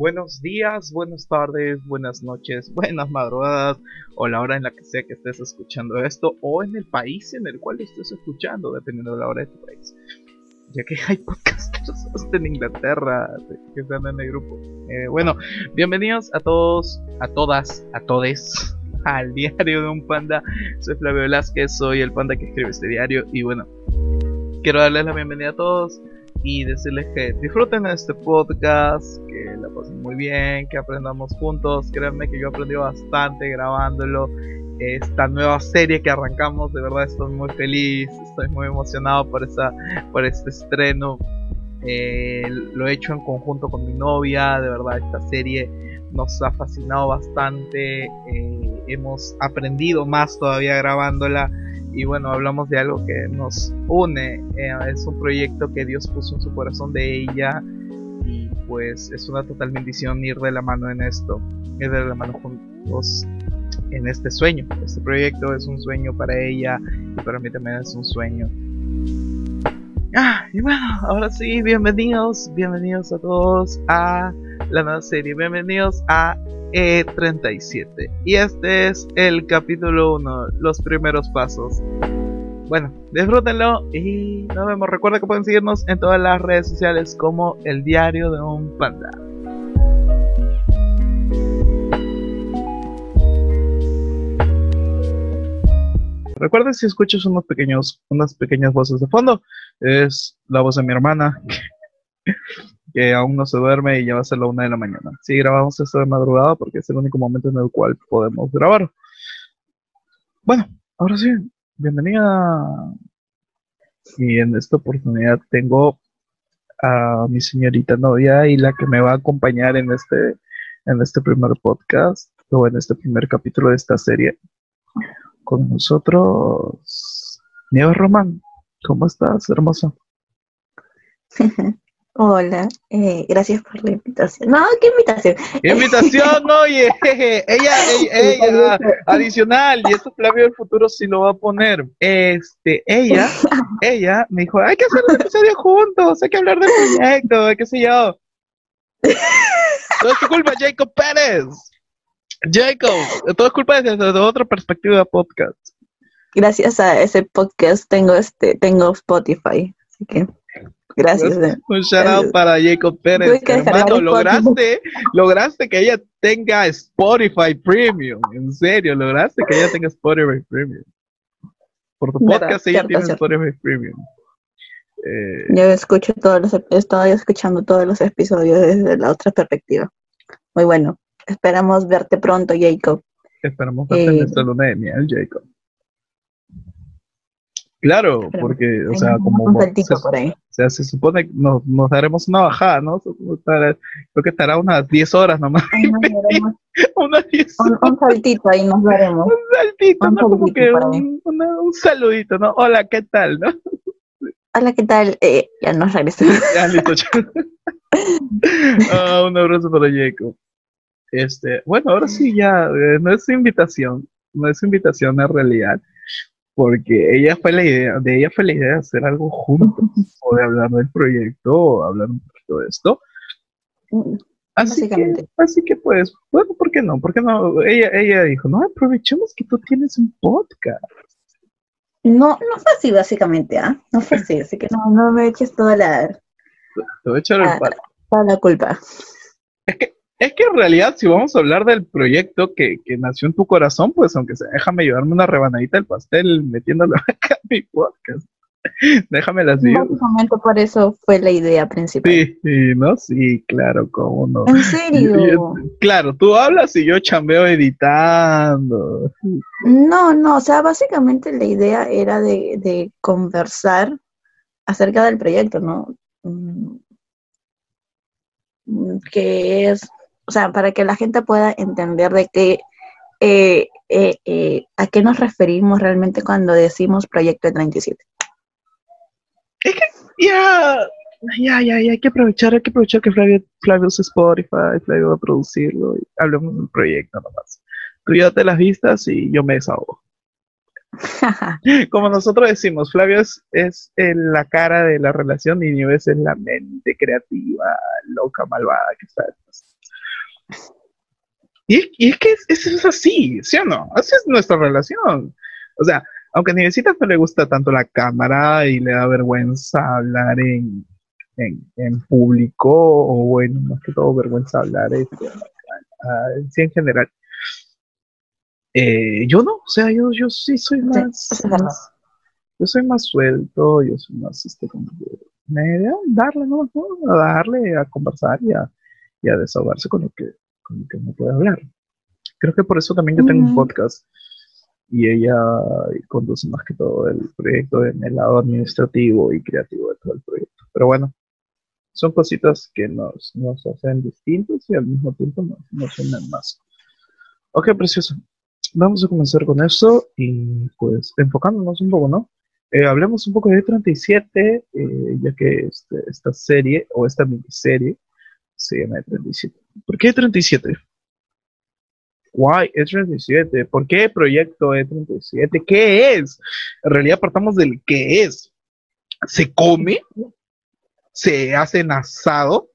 buenos días, buenas tardes, buenas noches, buenas madrugadas o la hora en la que sea que estés escuchando esto o en el país en el cual estés escuchando, dependiendo de la hora de tu país. Ya que hay podcasters hasta en Inglaterra que están en el grupo. Eh, bueno, bienvenidos a todos, a todas, a todes al diario de un panda. Soy Flavio Velázquez, soy el panda que escribe este diario y bueno, quiero darles la bienvenida a todos y decirles que disfruten este podcast, que la pasen muy bien, que aprendamos juntos. Créanme que yo aprendí bastante grabándolo. Esta nueva serie que arrancamos, de verdad estoy muy feliz, estoy muy emocionado por, esa, por este estreno. Eh, lo he hecho en conjunto con mi novia, de verdad esta serie nos ha fascinado bastante, eh, hemos aprendido más todavía grabándola y bueno, hablamos de algo que nos une, eh, es un proyecto que Dios puso en su corazón de ella y pues es una total bendición ir de la mano en esto, ir de la mano juntos en este sueño. Este proyecto es un sueño para ella y para mí también es un sueño. Ah, y bueno, ahora sí, bienvenidos, bienvenidos a todos a la nueva serie, bienvenidos a E37. Y este es el capítulo 1, los primeros pasos. Bueno, disfrútenlo y nos vemos. Recuerda que pueden seguirnos en todas las redes sociales como el diario de un panda. Recuerden si escuchas unas pequeñas voces de fondo, es la voz de mi hermana que aún no se duerme y ya va a ser la una de la mañana. Sí, grabamos esto de madrugada porque es el único momento en el cual podemos grabar. Bueno, ahora sí, bienvenida. Y en esta oportunidad tengo a mi señorita novia y la que me va a acompañar en este, en este primer podcast o en este primer capítulo de esta serie. Con nosotros, Nieves Román. ¿Cómo estás, hermosa? Hola, eh, gracias por la invitación. No, ¿qué invitación? Invitación, oye, ella, ella, adicional, y esto Flavio del futuro sí lo va a poner. Este, ella, ella me dijo, hay que hacer un episodio juntos, hay que hablar del proyecto, qué sé yo. Todo es tu culpa, Jacob Pérez. Jacob, todo es culpa desde, desde otra perspectiva de podcast. Gracias a ese podcast tengo este, tengo Spotify, así que Gracias. Un pues, shout out para Jacob Pérez. Hermano, lograste, lograste que ella tenga Spotify Premium. En serio, lograste que ella tenga Spotify Premium. Por tu podcast ella tiene Spotify Premium. Eh, yo escucho todos los estoy escuchando todos los episodios desde la otra perspectiva. Muy bueno. Esperamos verte pronto, Jacob. Esperamos verte en esta luna de miel, Jacob. Claro, porque, o sea, como. Un por ahí. Sea, se supone que nos, nos daremos una bajada, ¿no? Creo que estará unas 10 horas nomás. unas 10 un, un, saltito ahí nos daremos. Un saltito, un ¿no? Como que un, un, saludito, ¿no? Hola, ¿qué tal, no? Hola, ¿qué tal? Eh, ya nos regresamos. Ya, listo. ah, un abrazo para Jacob. Este, bueno, ahora sí ya, eh, no es invitación, no es invitación, es realidad porque ella fue la idea, de ella fue la idea de hacer algo juntos, o de hablar del proyecto, o hablar un poquito de esto. Mm, así que, así que pues, bueno, ¿por qué no? ¿Por qué no? Ella, ella dijo, no, aprovechemos que tú tienes un podcast. No, no fue así básicamente, ¿ah? No fue así, así que no, no me eches toda la... Te voy a echar el. Toda la culpa. Es que es que en realidad, si vamos a hablar del proyecto que, nació en tu corazón, pues aunque sea, déjame llevarme una rebanadita del pastel metiéndolo acá en mi podcast. Déjame las Básicamente por eso fue la idea principal. Sí, sí, ¿no? Sí, claro, cómo no. ¿En serio? claro, tú hablas y yo chambeo editando. No, no, o sea, básicamente la idea era de, de conversar acerca del proyecto, ¿no? Mm, que es o sea, para que la gente pueda entender de qué, eh, eh, eh, a qué nos referimos realmente cuando decimos Proyecto 37. Es que ya, ya, ya, ya, hay que aprovechar, hay que aprovechar que Flavio, Flavio usa Spotify, Flavio va a producirlo y hablemos del proyecto nomás. Tú ya te las vistas y yo me desahogo. Como nosotros decimos, Flavio es, es la cara de la relación y Nieves es la mente creativa, loca, malvada que está detrás. Y, es que eso es así, ¿sí o no? Así es nuestra relación. O sea, aunque a Nievecita no le gusta tanto la cámara y le da vergüenza hablar en, en, público, o bueno, más que todo vergüenza hablar este, en general. Eh, yo no, o sea, yo, yo sí soy más, yo soy más suelto, yo soy más, este, como me darle, ¿no? A darle, a conversar y a, y a desahogarse con lo que, con lo que uno puede hablar. Creo que por eso también yo tengo un podcast y ella conduce más que todo el proyecto en el lado administrativo y creativo de todo el proyecto. Pero bueno, son cositas que nos, nos hacen distintos y al mismo tiempo nos, nos unen más. Ok, precioso. Vamos a comenzar con esto y pues enfocándonos un poco, ¿no? Eh, hablemos un poco de 37, eh, ya que este, esta serie o esta miniserie se llama 37. ¿Por qué 37? Why E37? ¿Por qué proyecto E37? ¿Qué es? En realidad partamos del qué es. ¿Se come? ¿Se hace en asado?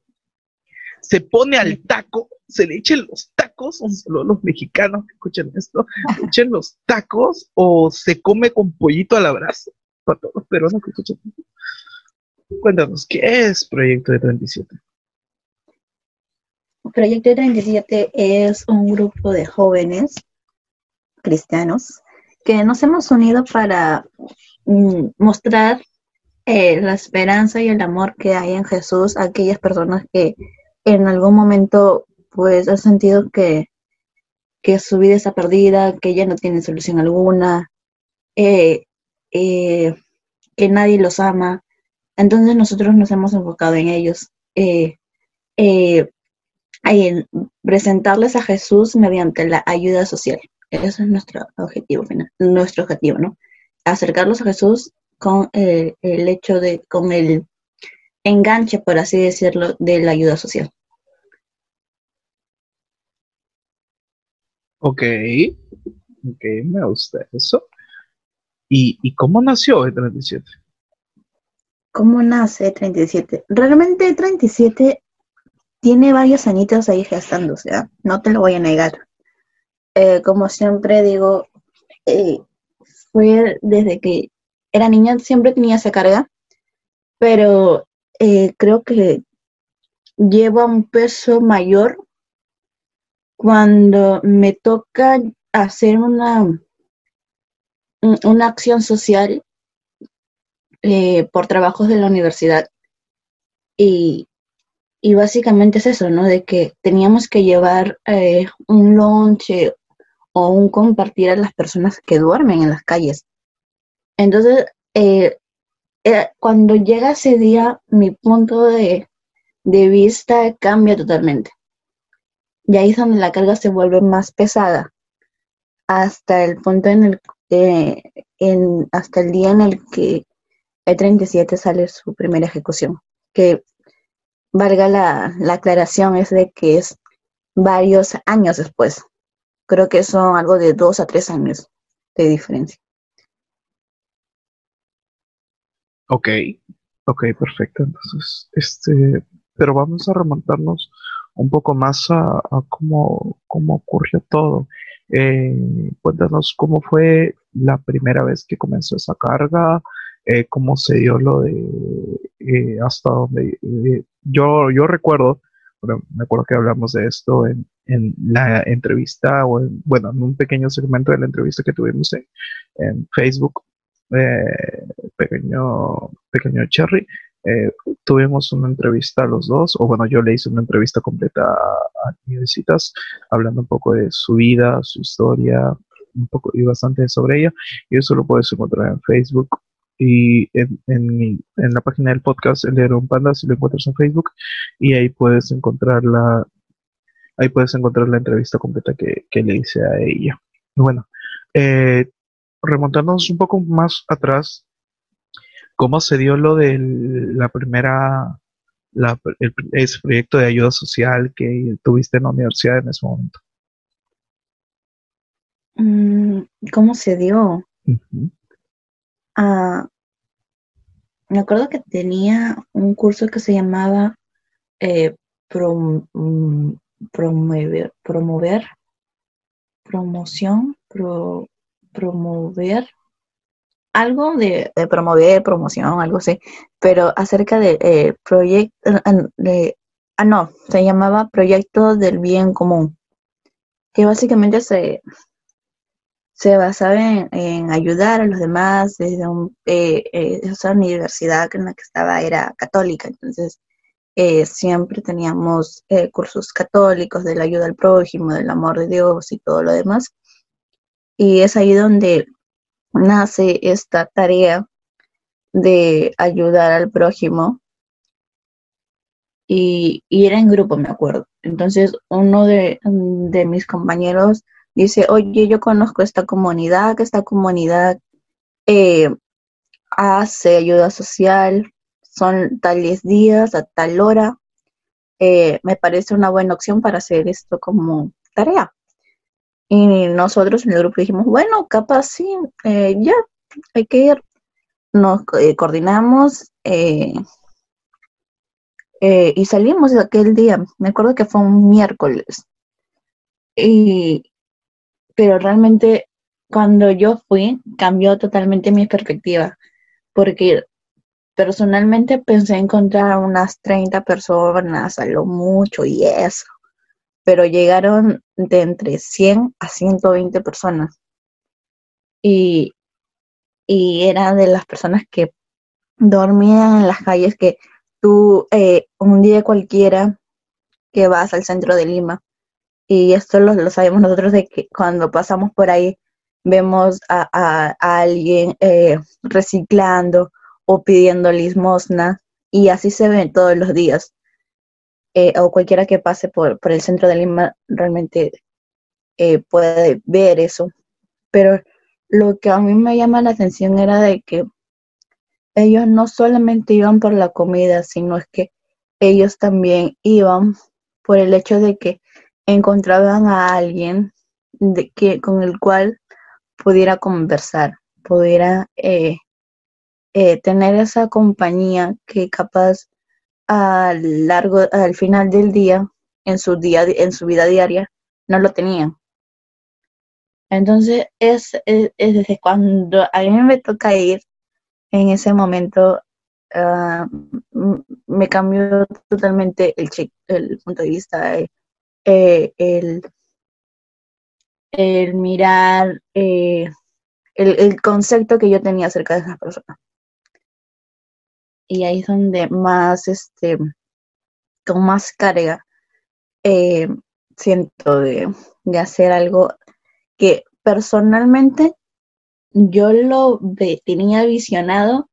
¿Se pone al taco? ¿Se le echen los tacos? Solo los mexicanos que escuchan esto. ¿Se echen los tacos? ¿O se come con pollito a la brasa? Para todos los peruanos que escuchan esto. Cuéntanos, ¿qué es Proyecto E37? Proyecto 37 es un grupo de jóvenes cristianos que nos hemos unido para mm, mostrar eh, la esperanza y el amor que hay en Jesús a aquellas personas que en algún momento pues han sentido que, que su vida está perdida, que ya no tienen solución alguna, eh, eh, que nadie los ama. Entonces nosotros nos hemos enfocado en ellos en presentarles a Jesús mediante la ayuda social. Ese es nuestro objetivo final, nuestro objetivo, ¿no? Acercarlos a Jesús con el, hecho de, con el enganche, por así decirlo, de la ayuda social. Ok, ok, me gusta eso. ¿Y, y cómo nació el 37? ¿Cómo nace 37? Realmente 37 tiene varios añitos ahí gestándose, ¿ah? no te lo voy a negar. Eh, como siempre digo, eh, fue desde que era niña, siempre tenía esa carga, pero eh, creo que lleva un peso mayor cuando me toca hacer una, una acción social por trabajos de la universidad. Y, y básicamente es eso, ¿no? De que teníamos que llevar eh, un lunch o un compartir a las personas que duermen en las calles. Entonces, eh, eh, cuando llega ese día, mi punto de, vista cambia totalmente. Y ahí es donde la carga se vuelve más pesada, hasta el punto en el en, hasta el día en el que el 37 sale su primera ejecución, que valga la, aclaración, es de que es varios años después. Creo que son algo de dos a tres años de diferencia. Ok, ok, perfecto. Entonces, este, pero vamos a remontarnos un poco más a, cómo, cómo, ocurrió todo. Eh, cuéntanos cómo fue la primera vez que comenzó esa carga, eh, cómo se dio lo de eh, hasta donde eh, yo, yo recuerdo, me acuerdo que hablamos de esto en, en la entrevista o en, bueno, en un pequeño segmento de la entrevista que tuvimos en, Facebook, pequeño, pequeño Cherry, tuvimos una entrevista los dos, o bueno, yo le hice una entrevista completa a, a Visitas, hablando un poco de su vida, su historia, un poco y bastante sobre ella, y eso lo puedes encontrar en Facebook y en, en, en, la página del podcast El un Panda si lo encuentras en Facebook y ahí puedes encontrar la ahí puedes encontrar la entrevista completa que, que le hice a ella. Bueno eh, remontándonos un poco más atrás cómo se dio lo de la primera la, el, ese proyecto de ayuda social que tuviste en la universidad en ese momento mm, cómo se dio Ah, me acuerdo que tenía un curso que se llamaba eh, mm, promover, promover promoción, promover algo de, promover, promoción, algo así, pero acerca de eh, proyecto, de, ah, no, se llamaba Proyecto del Bien Común, que básicamente se, se basaba en, ayudar a los demás desde un, eh, eh, esa universidad en la que estaba era católica, entonces eh, siempre teníamos eh, cursos católicos de la ayuda al prójimo, del amor de Dios y todo lo demás. Y es ahí donde nace esta tarea de ayudar al prójimo. Y, era en grupo, me acuerdo. Entonces uno de, mis compañeros dice, oye, yo conozco esta comunidad, que esta comunidad eh, hace ayuda social, son tales días a tal hora. Eh, me parece una buena opción para hacer esto como tarea. Y nosotros en el grupo dijimos, bueno, capaz sí, eh, ya, hay que ir. Nos coordinamos y salimos aquel día. Me acuerdo que fue un miércoles. Y, pero realmente cuando yo fui, cambió totalmente mi perspectiva, porque Personalmente pensé encontrar unas 30 personas a lo mucho y eso, pero llegaron de entre 100 a 120 personas. Y, y era de las personas que dormían en las calles que tú eh, un día cualquiera que vas al centro de Lima, y esto lo, sabemos nosotros de que cuando pasamos por ahí vemos a, alguien eh, reciclando o pidiendo limosna y así se ven todos los días. Eh, o cualquiera que pase por, el centro de Lima realmente eh, puede ver eso. Pero lo que a mí me llama la atención era de que ellos no solamente iban por la comida, sino es que ellos también iban por el hecho de que encontraban a alguien que, con el cual pudiera conversar, pudiera eh, eh, tener esa compañía que capaz al largo, al final del día, en su día, en su vida diaria, no lo tenían. Entonces es, desde cuando a mí me toca ir en ese momento ah, me cambió totalmente el, el punto de vista, eh, el, el mirar, eh, el, el, concepto que yo tenía acerca de esas personas y ahí es donde más, este, con más carga eh, siento de, hacer algo que personalmente yo lo tenía visionado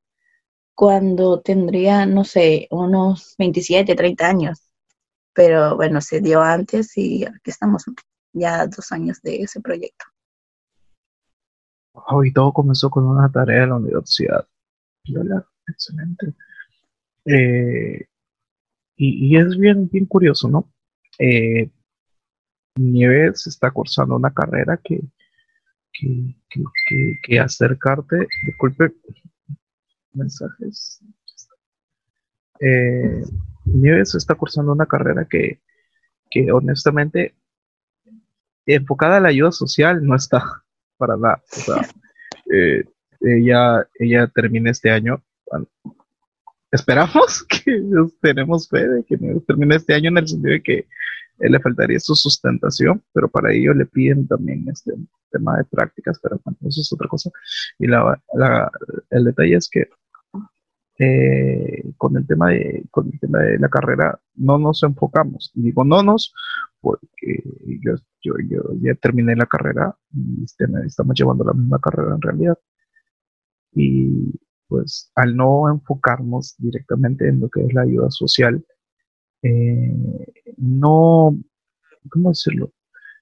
cuando tendría, no sé, unos 27, 30 años. Pero bueno, se dio antes y aquí estamos ya dos años de ese proyecto. Hoy todo comenzó con una tarea de la universidad excelente. Eh, y, es bien, bien curioso, ¿no? Eh, Nieves está cursando una carrera que, que, que, acercarte, disculpe, mensajes. Eh, Nieves está cursando una carrera que, que honestamente enfocada a la ayuda social no está para nada. Sea, ella, ella termina este año esperamos que tenemos fe de que termine este año en el sentido de que le faltaría su sustentación, pero para ello le piden también este tema de prácticas, pero bueno, eso es otra cosa. Y el detalle es que eh, con el tema de con el tema de la carrera no nos enfocamos. Y digo no nos porque yo, yo, yo ya terminé la carrera y este, estamos llevando la misma carrera en realidad. Y pues al no enfocarnos directamente en lo que es la ayuda social, eh, no, ¿cómo decirlo?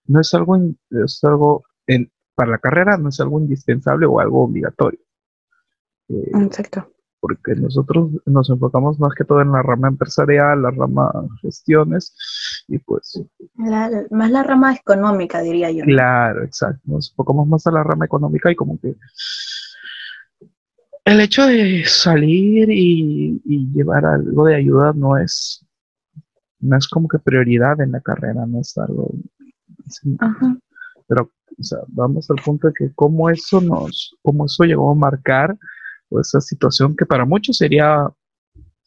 No es algo, es algo en, para la carrera no es algo indispensable o algo obligatorio. Eh, Exacto. Porque nosotros nos enfocamos más que todo en la rama empresarial, la rama gestiones y pues... más la rama económica, diría yo. Claro, exacto. Nos enfocamos más a la rama económica y como que el hecho de salir y, llevar algo de ayuda no es no es como que prioridad en la carrera, no es algo... Pero, o sea, vamos al punto de que cómo eso nos, cómo eso llegó a marcar o esa situación que para muchos sería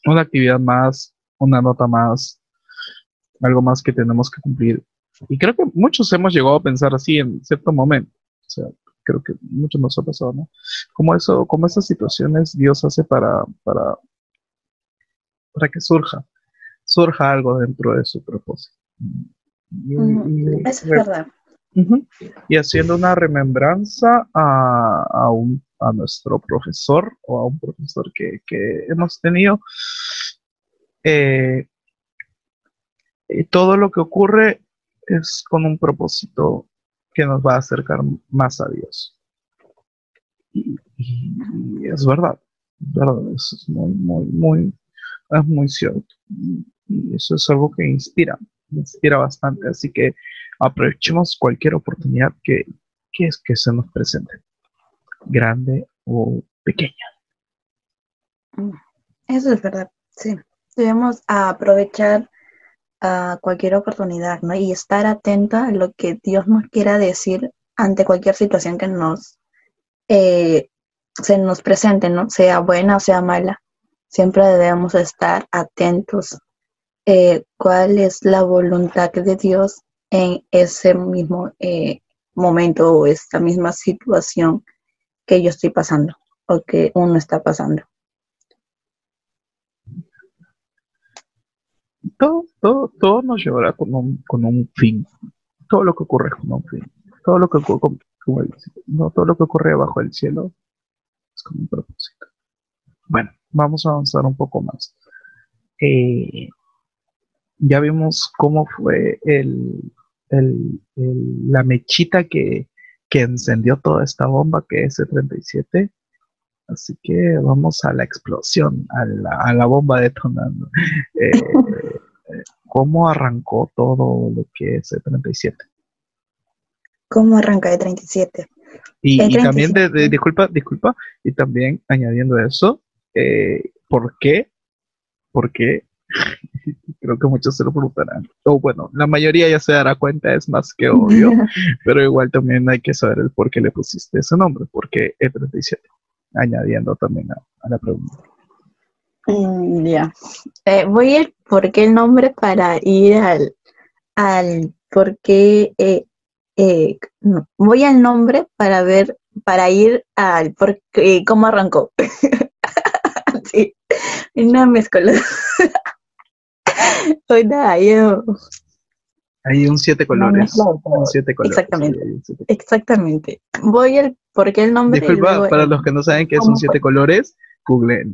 una actividad más, una nota más, algo más que tenemos que cumplir. Y creo que muchos hemos llegado a pensar así en cierto momento. O sea, creo que muchos nos ha pasado, ¿no? Como eso, como esas situaciones Dios hace para, para, para que surja, surja algo dentro de su propósito. eso es verdad. Y haciendo una remembranza a, a, un, a nuestro profesor o a un profesor que, que hemos tenido, eh, todo lo que ocurre es con un propósito que nos va a acercar más a Dios. Y, es verdad, verdad, es muy, muy, muy, es muy cierto. Y eso es algo que inspira, inspira bastante. Así que aprovechemos cualquier oportunidad que, que, es, que se nos presente, grande o pequeña. Eso es verdad, sí. Debemos aprovechar a cualquier oportunidad, ¿no? Y estar atenta a lo que Dios nos quiera decir ante cualquier situación que nos eh, se nos presente, ¿no? Sea buena o sea mala. Siempre debemos estar atentos eh, cuál es la voluntad de Dios en ese mismo eh, momento o esta misma situación que yo estoy pasando o que uno está pasando. todo, todo, todo nos llevará con un, con un fin. Todo lo que ocurre con un fin. Todo lo que ocurre, todo lo que ocurre bajo el cielo es con un propósito. Bueno, vamos a avanzar un poco más. Eh, ya vimos cómo fue el, el, la mechita que, que encendió toda esta bomba que es S-37. Así que vamos a la explosión, a la, a la bomba detonando. Eh, ¿Cómo arrancó todo lo que es el 37? ¿Cómo arranca el 37? Y, también, de, disculpa, disculpa, y también añadiendo eso, eh, ¿por qué? ¿Por qué? Creo que muchos se lo preguntarán. O bueno, la mayoría ya se dará cuenta, es más que obvio, pero igual también hay que saber el por qué le pusiste ese nombre, porque el 37, añadiendo también a la pregunta. Mm, ya. Eh, voy a por qué el nombre para ir al, al por qué. Eh, eh, voy al nombre para ver, para ir al por qué, cómo arrancó. sí, una mezcola. yo. Hay un siete colores. un siete colores. Exactamente. Exactamente. Voy al por qué el nombre. Disculpa, para los que no saben qué es un siete colores, Google,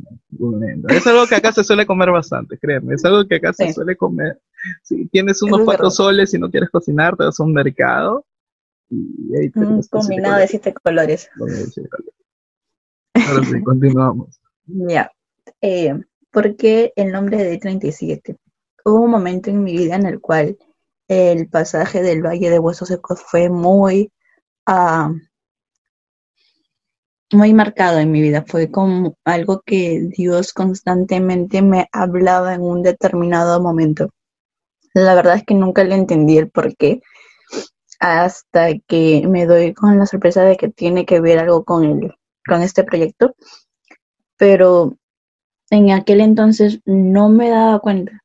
Es algo que acá se suele comer bastante, créeme. Es algo que acá se suele comer. Si tienes unos cuatro soles y no quieres cocinar, te vas a un mercado y ahí te un combinado de siete colores. Ahora sí, continuamos. Ya. Eh, ¿Por qué el nombre de 37? Hubo un momento en mi vida en el cual el pasaje del Valle de Huesos Secos fue muy uh, muy marcado en mi vida. Fue como algo que Dios constantemente me hablaba en un determinado momento. La verdad es que nunca le entendí el por qué hasta que me doy con la sorpresa de que tiene que ver algo con, el, con este proyecto. Pero en aquel entonces no me daba cuenta.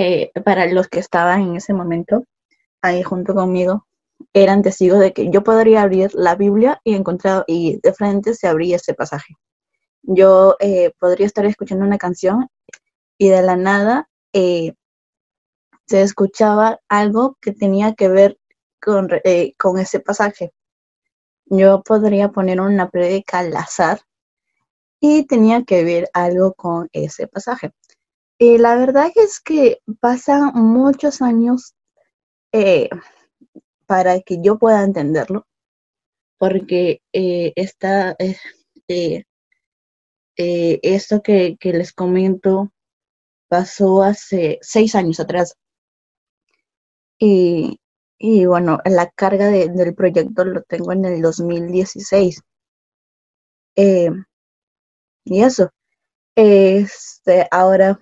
Eh, para los que estaban en ese momento ahí junto conmigo, eran testigos de que yo podría abrir la Biblia y encontrar, y de frente se abría ese pasaje. Yo eh, podría estar escuchando una canción y de la nada eh, se escuchaba algo que tenía que ver con, con ese pasaje. Yo podría poner una prédica al azar y tenía que ver algo con ese pasaje. Y la verdad es que pasan muchos años para que yo pueda entenderlo, porque eh, esta, eh, eh, eh, esto que, les comento pasó hace seis años atrás. Y, y bueno, la carga del proyecto lo tengo en el 2016. y eso. Este, ahora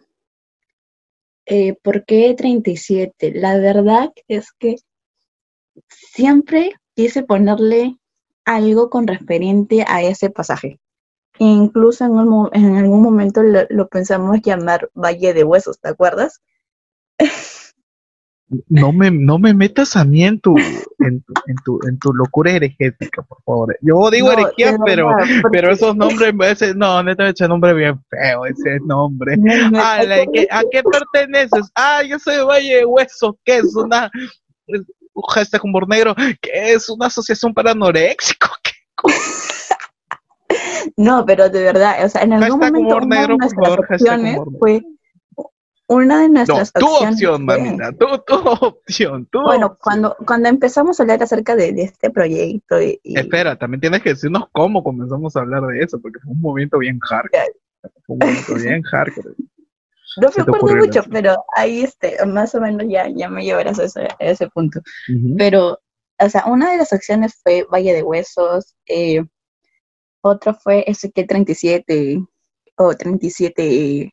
eh, ¿por qué 37? La verdad es que siempre quise ponerle algo con referente a ese pasaje. Incluso en, en algún momento lo, pensamos llamar Valle de Huesos, ¿te acuerdas? No me, no me metas a mí en tu, en tu, en tu, locura herejética, por favor. Yo digo herejía, pero, pero esos nombres, ese, no, netamente ese nombre bien feo, ese nombre. ¿a, qué, perteneces? Ah, yo soy Valle de Huesos, que es una, un hashtag humor negro, que es una asociación para anoréxicos. no, pero de verdad, o sea, en algún momento una de nuestras opciones fue una de nuestras no, tu opción, mamita, tu, tu opción, tu Bueno, cuando cuando empezamos a hablar acerca de, este proyecto y, Espera, también tienes que decirnos cómo comenzamos a hablar de eso, porque fue un momento bien hardcore. Fue un momento bien hardcore. No me acuerdo mucho, pero ahí este, más o menos ya, ya me llevarás a ese, ese punto. Pero, o sea, una de las acciones fue Valle de Huesos, eh, otro fue que 37 o 37.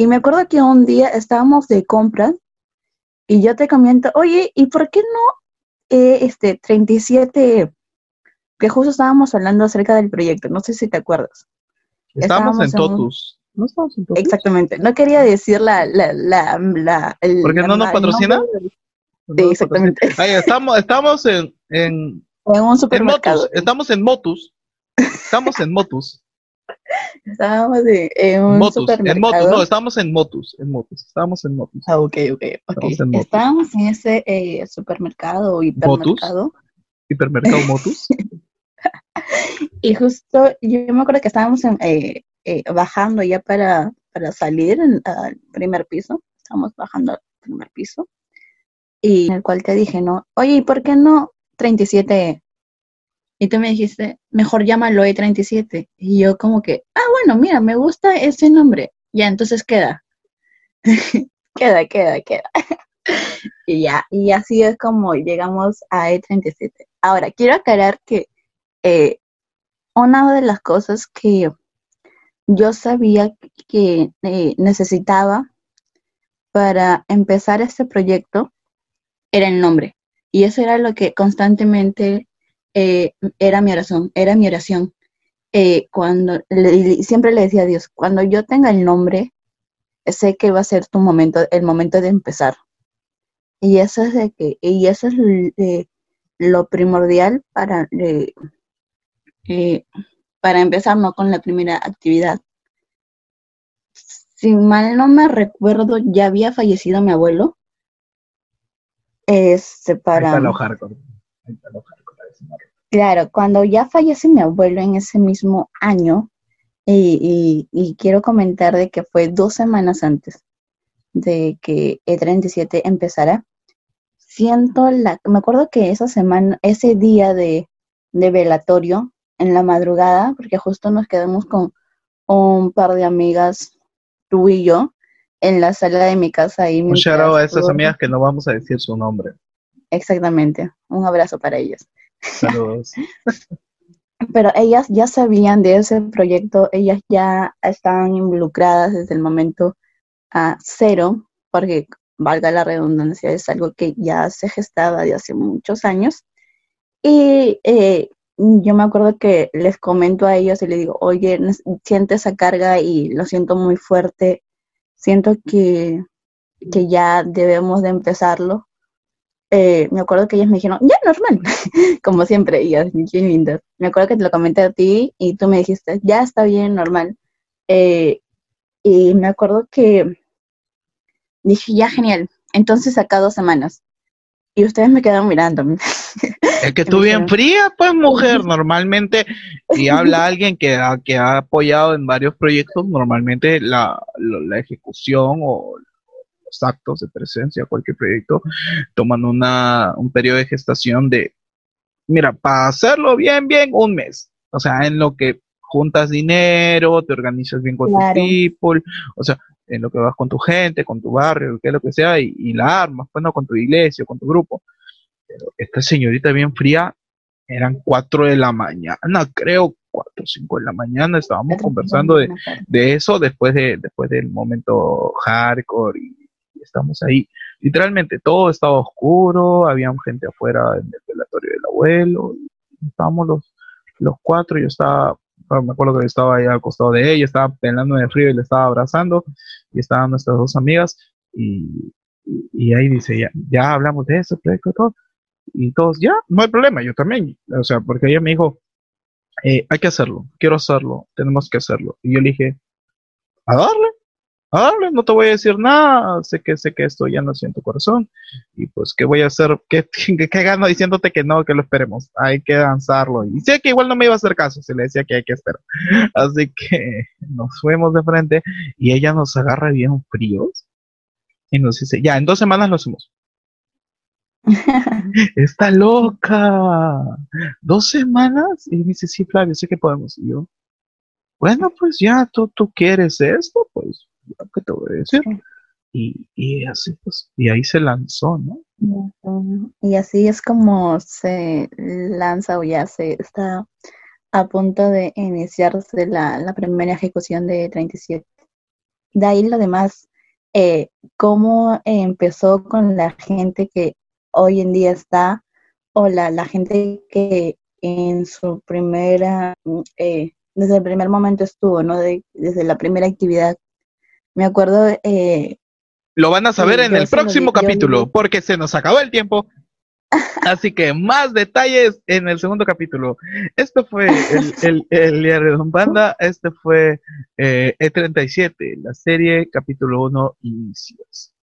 Y me acuerdo que un día estábamos de compras y yo te comento, oye, ¿y por qué no eh, este 37? Que justo estábamos hablando acerca del proyecto, no sé si te acuerdas. Estábamos, en Totus. ¿No estamos en Exactamente. No quería decir la... la, la, la ¿Por qué no nos patrocina? Sí, exactamente. estamos, estamos en, en, en un supermercado. Estamos en Motus. Estamos en Motus. Estábamos en, un Motus, supermercado. En Motus, no, estamos en Motus, en Motus, estábamos en Motus. Ah, ok, ok, okay. Estábamos en ese eh, supermercado o hipermercado. Motus, hipermercado Motus. y justo, yo me acuerdo que estábamos en, eh, eh, bajando ya para, para salir al primer piso, estamos bajando al primer piso, y en el cual te dije, no, oye, ¿y por qué no 37? Y tú me dijiste, mejor llámalo E37. Y yo como que, ah, bueno, mira, me gusta ese nombre. Ya, entonces queda. queda, queda, queda. y ya, y así es como llegamos a E37. Ahora, quiero aclarar que eh, una de las cosas que yo sabía que eh, necesitaba para empezar este proyecto era el nombre. Y eso era lo que constantemente eh, era mi oración, era mi oración. Eh, cuando siempre le decía a Dios, cuando yo tenga el nombre, sé que va a ser tu momento, el momento de empezar. Y eso es de que, y eso es lo primordial para para empezar, no con la primera actividad. Si mal no me recuerdo, ya había fallecido mi abuelo. Este, para... Claro, cuando ya fallece mi abuelo en ese mismo año, y, y, quiero comentar de que fue dos semanas antes de que E37 empezara, siento la, me acuerdo que esa semana, ese día de, de velatorio, en la madrugada, porque justo nos quedamos con un par de amigas, tú y yo, en la sala de mi casa. Y un shout a esas amigas que no vamos a decir su nombre. Exactamente, un abrazo para ellas. Saludos. Pero ellas ya sabían de ese proyecto, ellas ya estaban involucradas desde el momento a cero, porque valga la redundancia, es algo que ya se gestaba de hace muchos años. Y eh, yo me acuerdo que les comento a ellos y les digo, oye, siente esa carga y lo siento muy fuerte, siento que, que ya debemos de empezarlo. Eh, me acuerdo que ellos me dijeron, ya, normal, como siempre, ellas, bien lindas. Me acuerdo que te lo comenté a ti y tú me dijiste, ya está bien, normal. Eh, y me acuerdo que dije, ya, genial. Entonces, acá dos semanas. Y ustedes me quedaron mirando. Es que tú bien fría, pues mujer, normalmente, si habla alguien que ha, que ha apoyado en varios proyectos, normalmente la, la, ejecución o los actos de presencia, cualquier proyecto, toman una, un periodo de gestación de, mira, para hacerlo bien, bien, un mes. O sea, en lo que juntas dinero, te organizas bien con tu people, o sea, en lo que vas con tu gente, con tu barrio, que lo que sea, y, y la armas, pues no, con tu iglesia, con tu grupo. Esta señorita bien fría, eran cuatro de la mañana, creo, cuatro o cinco de la mañana, estábamos conversando de, eso después de después del momento hardcore y, estamos ahí. Literalmente todo estaba oscuro, había gente afuera en el velatorio del abuelo, estábamos los, los cuatro, yo estaba, me acuerdo que estaba ahí al costado de ella, estaba pelando el frío y le estaba abrazando, y estaban nuestras dos amigas, y, y, ahí dice, ya, ya hablamos de ese proyecto, todo, y todos, ya, no hay problema, yo también, o sea, porque ella me dijo, eh, hay que hacerlo, quiero hacerlo, tenemos que hacerlo, y yo le dije, a darle, Ah, no te voy a decir nada, sé que sé que esto ya no siento corazón y pues qué voy a hacer, qué, qué, gano diciéndote que no, que lo esperemos, hay que danzarlo y sé que igual no me iba a hacer caso si le decía que hay que esperar, así que nos fuimos de frente y ella nos agarra bien fríos y nos dice, ya, en dos semanas lo hacemos. Está loca. ¿Dos semanas? Y dice, sí, Flavio, sé que podemos. Y yo, bueno, pues ya, tú, tú quieres esto, pues ¿qué te voy a decir? Y, y así pues, y ahí se lanzó, ¿no? Y así es como se lanza o ya se está a punto de iniciarse la, la primera ejecución de 37. De ahí lo demás, eh, cómo empezó con la gente que hoy en día está, o la, la gente que en su primera, eh, desde el primer momento estuvo, ¿no? De, desde la primera actividad me acuerdo... Eh, lo van a saber en el próximo capítulo, porque se nos acabó el tiempo. Así que más detalles en el segundo capítulo. Esto fue el, el, de Don Banda. Este fue eh, E37, la serie capítulo 1 inicios.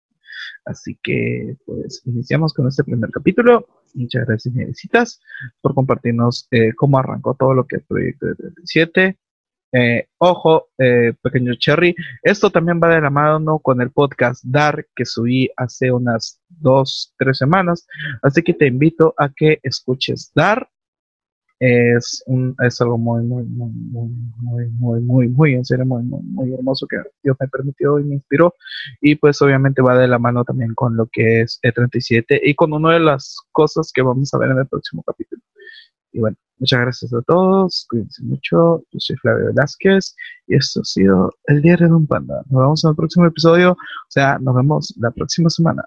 Así que, pues, iniciamos con este primer capítulo. Muchas gracias, visitas, por compartirnos eh, cómo arrancó todo lo que es el proyecto de 37. Eh, ojo, eh, pequeño Cherry, esto también va de la mano con el podcast Dar que subí hace unas dos, tres semanas, así que te invito a que escuches Dar. Es, un, es algo muy, muy, muy, muy, muy, muy, muy, muy, en serio, muy, muy, muy hermoso que Dios me permitió y me inspiró. Y pues obviamente va de la mano también con lo que es E37 y con una de las cosas que vamos a ver en el próximo capítulo. Y bueno, muchas gracias a todos, cuídense mucho. Yo soy Flavio Velázquez y esto ha sido el diario de un panda. Nos vemos en el próximo episodio, o sea, nos vemos la próxima semana.